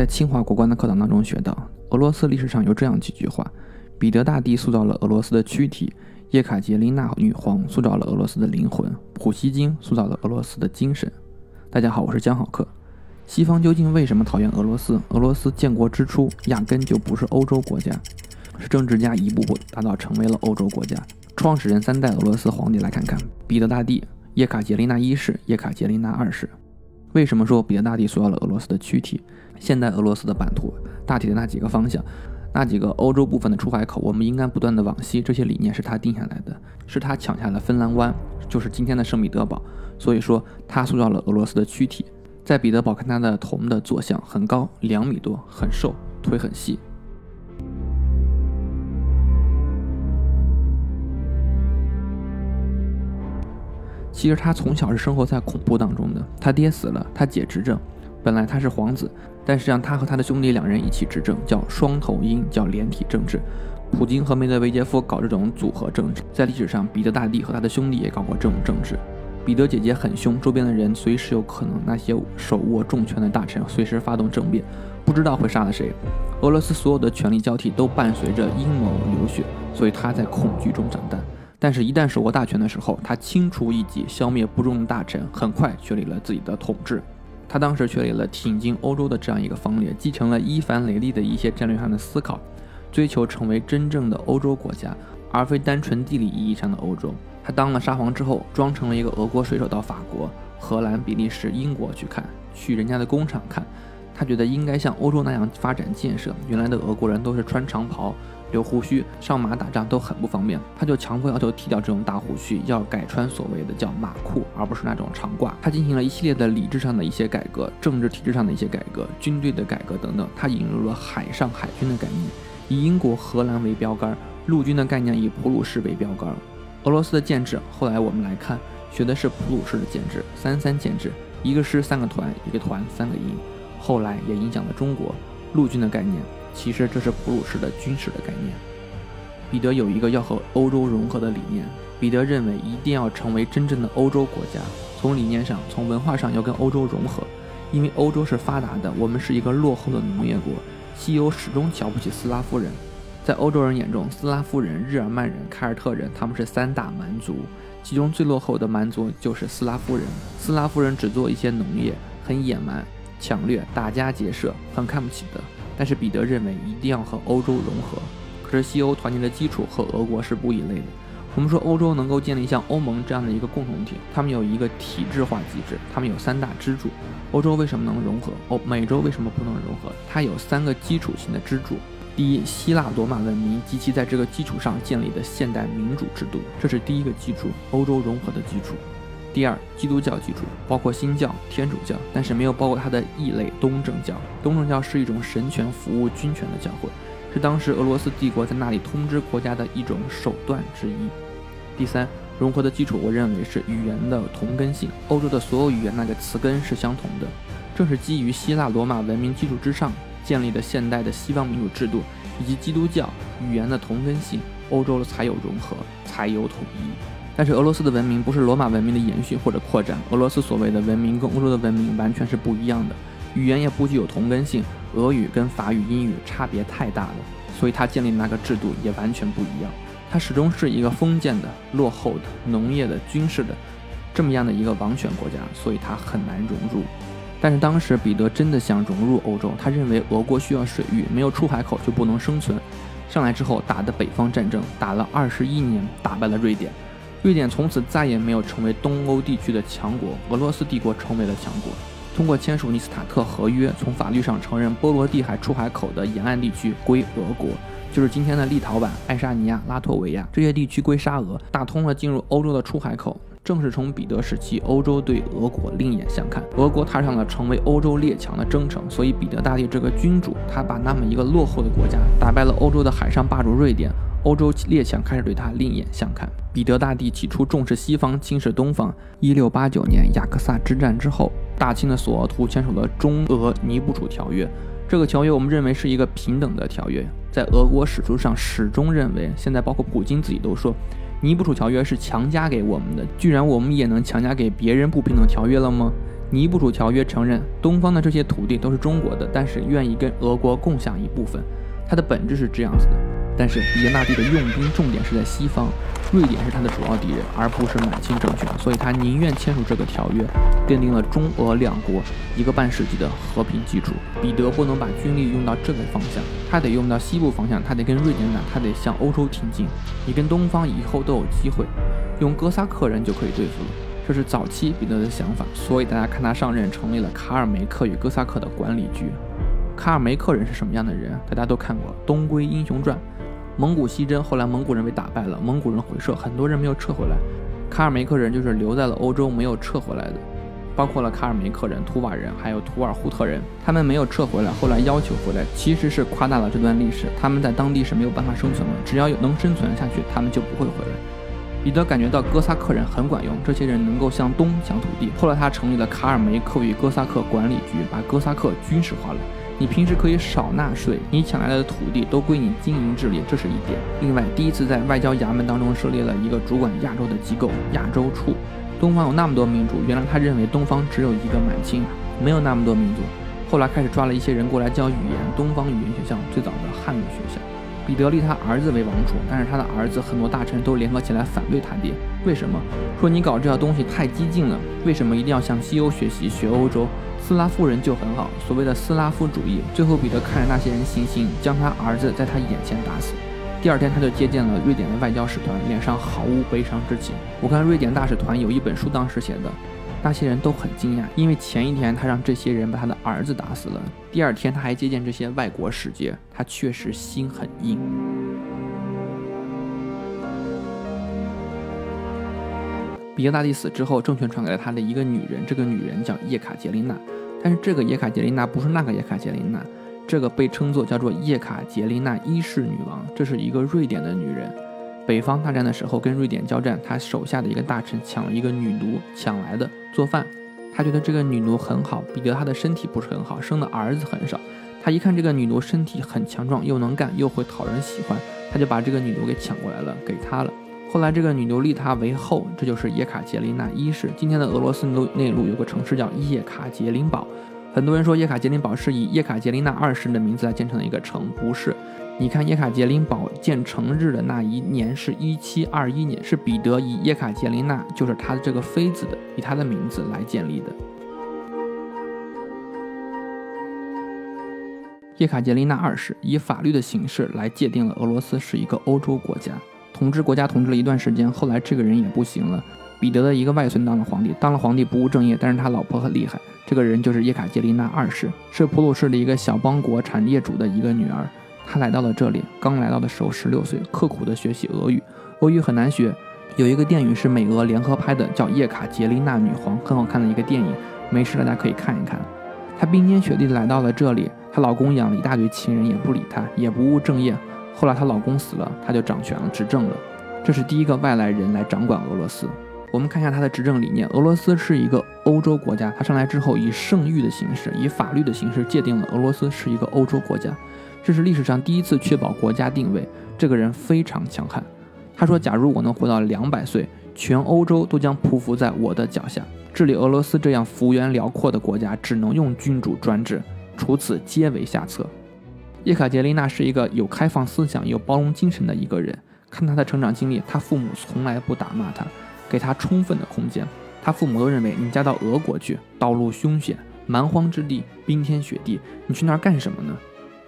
在清华国关的课堂当中学到，俄罗斯历史上有这样几句话：彼得大帝塑造了俄罗斯的躯体，叶卡捷琳娜女皇塑造了俄罗斯的灵魂，普希金塑造了俄罗斯的精神。大家好，我是江好客。西方究竟为什么讨厌俄罗斯？俄罗斯建国之初压根就不是欧洲国家，是政治家一步步打造成为了欧洲国家。创始人三代俄罗斯皇帝来看看：彼得大帝、叶卡捷琳娜一世、叶卡捷琳娜二世。为什么说彼得大帝塑造了俄罗斯的躯体？现代俄罗斯的版图大体的那几个方向，那几个欧洲部分的出海口，我们应该不断的往西。这些理念是他定下来的，是他抢下了芬兰湾，就是今天的圣彼得堡。所以说，他塑造了俄罗斯的躯体。在彼得堡看他的铜的坐像，很高，两米多，很瘦，腿很细。其实他从小是生活在恐怖当中的，他爹死了，他姐执政，本来他是皇子，但实际上他和他的兄弟两人一起执政，叫双头鹰，叫连体政治。普京和梅德韦杰夫搞这种组合政治，在历史上，彼得大帝和他的兄弟也搞过这种政治。彼得姐姐很凶，周边的人随时有可能，那些手握重权的大臣随时发动政变，不知道会杀了谁。俄罗斯所有的权力交替都伴随着阴谋流血，所以他在恐惧中长大。但是，一旦手握大权的时候，他清除异己，消灭不忠的大臣，很快确立了自己的统治。他当时确立了挺进欧洲的这样一个方略，继承了伊凡雷利的一些战略上的思考，追求成为真正的欧洲国家，而非单纯地理意义上的欧洲。他当了沙皇之后，装成了一个俄国水手到法国、荷兰、比利时、英国去看，去人家的工厂看。他觉得应该像欧洲那样发展建设。原来的俄国人都是穿长袍、留胡须，上马打仗都很不方便。他就强迫要求剃掉这种大胡须，要改穿所谓的叫马裤，而不是那种长褂。他进行了一系列的理智上的一些改革，政治体制上的一些改革，军队的改革等等。他引入了海上海军的概念，以英国、荷兰为标杆；陆军的概念以普鲁士为标杆。俄罗斯的建制，后来我们来看，学的是普鲁士的建制，三三建制，一个师三个团，一个团三个营。后来也影响了中国陆军的概念，其实这是普鲁士的军事的概念。彼得有一个要和欧洲融合的理念，彼得认为一定要成为真正的欧洲国家，从理念上、从文化上要跟欧洲融合，因为欧洲是发达的，我们是一个落后的农业国。西欧始终瞧不起斯拉夫人。在欧洲人眼中，斯拉夫人、日耳曼人、凯尔特人，他们是三大蛮族，其中最落后的蛮族就是斯拉夫人。斯拉夫人只做一些农业，很野蛮、抢掠、打家劫舍，很看不起的。但是彼得认为一定要和欧洲融合。可是西欧团结的基础和俄国是不一类的。我们说欧洲能够建立像欧盟这样的一个共同体，他们有一个体制化机制，他们有三大支柱。欧洲为什么能融合？欧美洲为什么不能融合？它有三个基础性的支柱。第一，希腊罗马文明及其在这个基础上建立的现代民主制度，这是第一个基础，欧洲融合的基础。第二，基督教基础包括新教、天主教，但是没有包括它的异类东正教。东正教是一种神权服务军权的教会，是当时俄罗斯帝国在那里通知国家的一种手段之一。第三，融合的基础，我认为是语言的同根性，欧洲的所有语言那个词根是相同的，正是基于希腊罗马文明基础之上。建立的现代的西方民主制度，以及基督教语言的同根性，欧洲才有融合，才有统一。但是俄罗斯的文明不是罗马文明的延续或者扩展，俄罗斯所谓的文明跟欧洲的文明完全是不一样的，语言也不具有同根性，俄语跟法语、英语差别太大了，所以他建立那个制度也完全不一样。它始终是一个封建的、落后的、农业的、军事的这么样的一个王权国家，所以它很难融入。但是当时彼得真的想融入欧洲，他认为俄国需要水域，没有出海口就不能生存。上来之后打的北方战争，打了二十一年，打败了瑞典，瑞典从此再也没有成为东欧地区的强国，俄罗斯帝国成为了强国。通过签署尼斯塔特合约，从法律上承认波罗的海出海口的沿岸地区归俄国，就是今天的立陶宛、爱沙尼亚、拉脱维亚这些地区归沙俄，打通了进入欧洲的出海口。正是从彼得时期，欧洲对俄国另眼相看，俄国踏上了成为欧洲列强的征程。所以，彼得大帝这个君主，他把那么一个落后的国家打败了欧洲的海上霸主瑞典，欧洲列强开始对他另眼相看。彼得大帝起初重视西方，轻视东方。一六八九年雅克萨之战之后，大清的索额图签署了中俄尼布楚条约。这个条约我们认为是一个平等的条约，在俄国史书上始终认为，现在包括普京自己都说。尼布楚条约是强加给我们的，居然我们也能强加给别人不平等条约了吗？尼布楚条约承认东方的这些土地都是中国的，但是愿意跟俄国共享一部分。它的本质是这样子的。但是彼得大帝的用兵重点是在西方，瑞典是他的主要敌人，而不是满清政权，所以他宁愿签署这个条约，奠定了中俄两国一个半世纪的和平基础。彼得不能把军力用到这个方向，他得用到西部方向，他得跟瑞典打，他得向欧洲挺进。你跟东方以后都有机会，用哥萨克人就可以对付了。这是早期彼得的想法，所以大家看他上任成立了卡尔梅克与哥萨克的管理局。卡尔梅克人是什么样的人？大家都看过《东归英雄传》。蒙古西征，后来蒙古人被打败了，蒙古人回撤，很多人没有撤回来。卡尔梅克人就是留在了欧洲，没有撤回来的，包括了卡尔梅克人、图瓦人，还有图尔扈特人，他们没有撤回来，后来要求回来，其实是夸大了这段历史。他们在当地是没有办法生存的，只要有能生存下去，他们就不会回来。彼得感觉到哥萨克人很管用，这些人能够向东抢土地。后来他成立了卡尔梅克与哥萨克管理局，把哥萨克军事化了。你平时可以少纳税，你抢来的土地都归你经营治理，这是一点。另外，第一次在外交衙门当中设立了一个主管亚洲的机构——亚洲处。东方有那么多民族，原来他认为东方只有一个满清，没有那么多民族。后来开始抓了一些人过来教语言，东方语言学校最早的汉语学校。彼得立他儿子为王储，但是他的儿子很多大臣都联合起来反对他爹。为什么？说你搞这套东西太激进了。为什么一定要向西欧学习，学欧洲？斯拉夫人就很好，所谓的斯拉夫主义。最后，彼得看着那些人行刑，将他儿子在他眼前打死。第二天，他就接见了瑞典的外交使团，脸上毫无悲伤之情。我看瑞典大使团有一本书，当时写的，那些人都很惊讶，因为前一天他让这些人把他的儿子打死了，第二天他还接见这些外国使节，他确实心很硬。彼得大帝死之后，政权传给了他的一个女人，这个女人叫叶卡捷琳娜。但是这个叶卡捷琳娜不是那个叶卡捷琳娜，这个被称作叫做叶卡捷琳娜一世女王，这是一个瑞典的女人。北方大战的时候跟瑞典交战，他手下的一个大臣抢了一个女奴，抢来的做饭。他觉得这个女奴很好，彼得她的身体不是很好，生的儿子很少。他一看这个女奴身体很强壮，又能干，又会讨人喜欢，他就把这个女奴给抢过来了，给他了。后来，这个女奴立他为后，这就是叶卡捷琳娜一世。今天的俄罗斯内内陆有个城市叫叶卡捷琳堡，很多人说叶卡捷琳堡是以叶卡捷琳娜二世的名字来建成的一个城，不是。你看叶卡捷琳堡建成日的那一年是一七二一年，是彼得以叶卡捷琳娜，就是他的这个妃子的，以他的名字来建立的。叶卡捷琳娜二世以法律的形式来界定了俄罗斯是一个欧洲国家。统治国家统治了一段时间，后来这个人也不行了。彼得的一个外孙当了皇帝，当了皇帝不务正业，但是他老婆很厉害。这个人就是叶卡捷琳娜二世，是普鲁士的一个小邦国产业主的一个女儿。她来到了这里，刚来到的时候十六岁，刻苦的学习俄语。俄语很难学。有一个电影是美俄联合拍的，叫《叶卡捷琳娜女皇》，很好看的一个电影，没事大家可以看一看。她冰天雪地来到了这里，她老公养了一大堆情人，也不理她，也不务正业。后来她老公死了，她就掌权了，执政了。这是第一个外来人来掌管俄罗斯。我们看一下他的执政理念：俄罗斯是一个欧洲国家，他上来之后以圣谕的形式，以法律的形式界定了俄罗斯是一个欧洲国家。这是历史上第一次确保国家定位。这个人非常强悍。他说：“假如我能活到两百岁，全欧洲都将匍匐在我的脚下。治理俄罗斯这样幅员辽阔的国家，只能用君主专制，除此皆为下策。”叶卡捷琳娜是一个有开放思想、有包容精神的一个人。看她的成长经历，她父母从来不打骂她，给她充分的空间。她父母都认为你嫁到俄国去，道路凶险，蛮荒之地，冰天雪地，你去那儿干什么呢？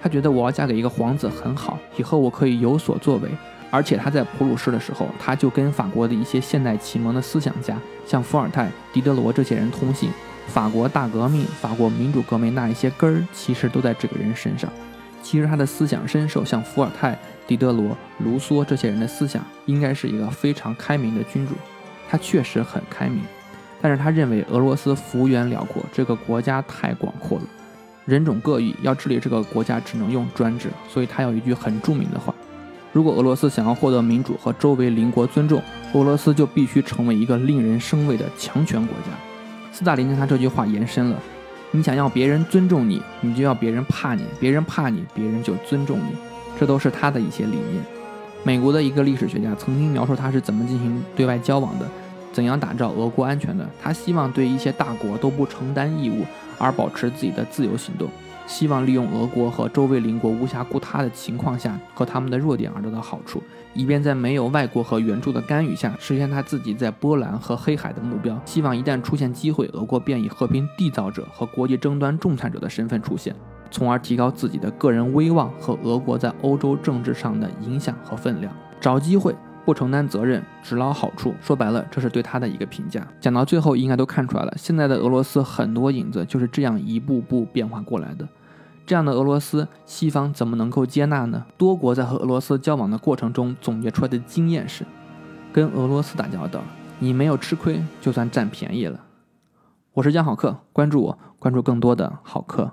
他觉得我要嫁给一个皇子很好，以后我可以有所作为。而且他在普鲁士的时候，他就跟法国的一些现代启蒙的思想家，像伏尔泰、狄德罗这些人通信。法国大革命、法国民主革命那一些根儿，其实都在这个人身上。其实他的思想深受像伏尔泰、狄德罗、卢梭这些人的思想，应该是一个非常开明的君主。他确实很开明，但是他认为俄罗斯幅员辽阔，这个国家太广阔了，人种各异，要治理这个国家只能用专制。所以他有一句很著名的话：如果俄罗斯想要获得民主和周围邻国尊重，俄罗斯就必须成为一个令人生畏的强权国家。斯大林将他这句话延伸了。你想要别人尊重你，你就要别人怕你；别人怕你，别人就尊重你。这都是他的一些理念。美国的一个历史学家曾经描述他是怎么进行对外交往的，怎样打造俄国安全的。他希望对一些大国都不承担义务，而保持自己的自由行动。希望利用俄国和周围邻国无暇顾他的情况下，和他们的弱点而得到好处，以便在没有外国和援助的干预下，实现他自己在波兰和黑海的目标。希望一旦出现机会，俄国便以和平缔造者和国际争端仲裁者的身份出现，从而提高自己的个人威望和俄国在欧洲政治上的影响和分量。找机会。不承担责任，只捞好处。说白了，这是对他的一个评价。讲到最后，应该都看出来了，现在的俄罗斯很多影子就是这样一步步变化过来的。这样的俄罗斯，西方怎么能够接纳呢？多国在和俄罗斯交往的过程中总结出来的经验是：跟俄罗斯打交道，你没有吃亏，就算占便宜了。我是江好客，关注我，关注更多的好客。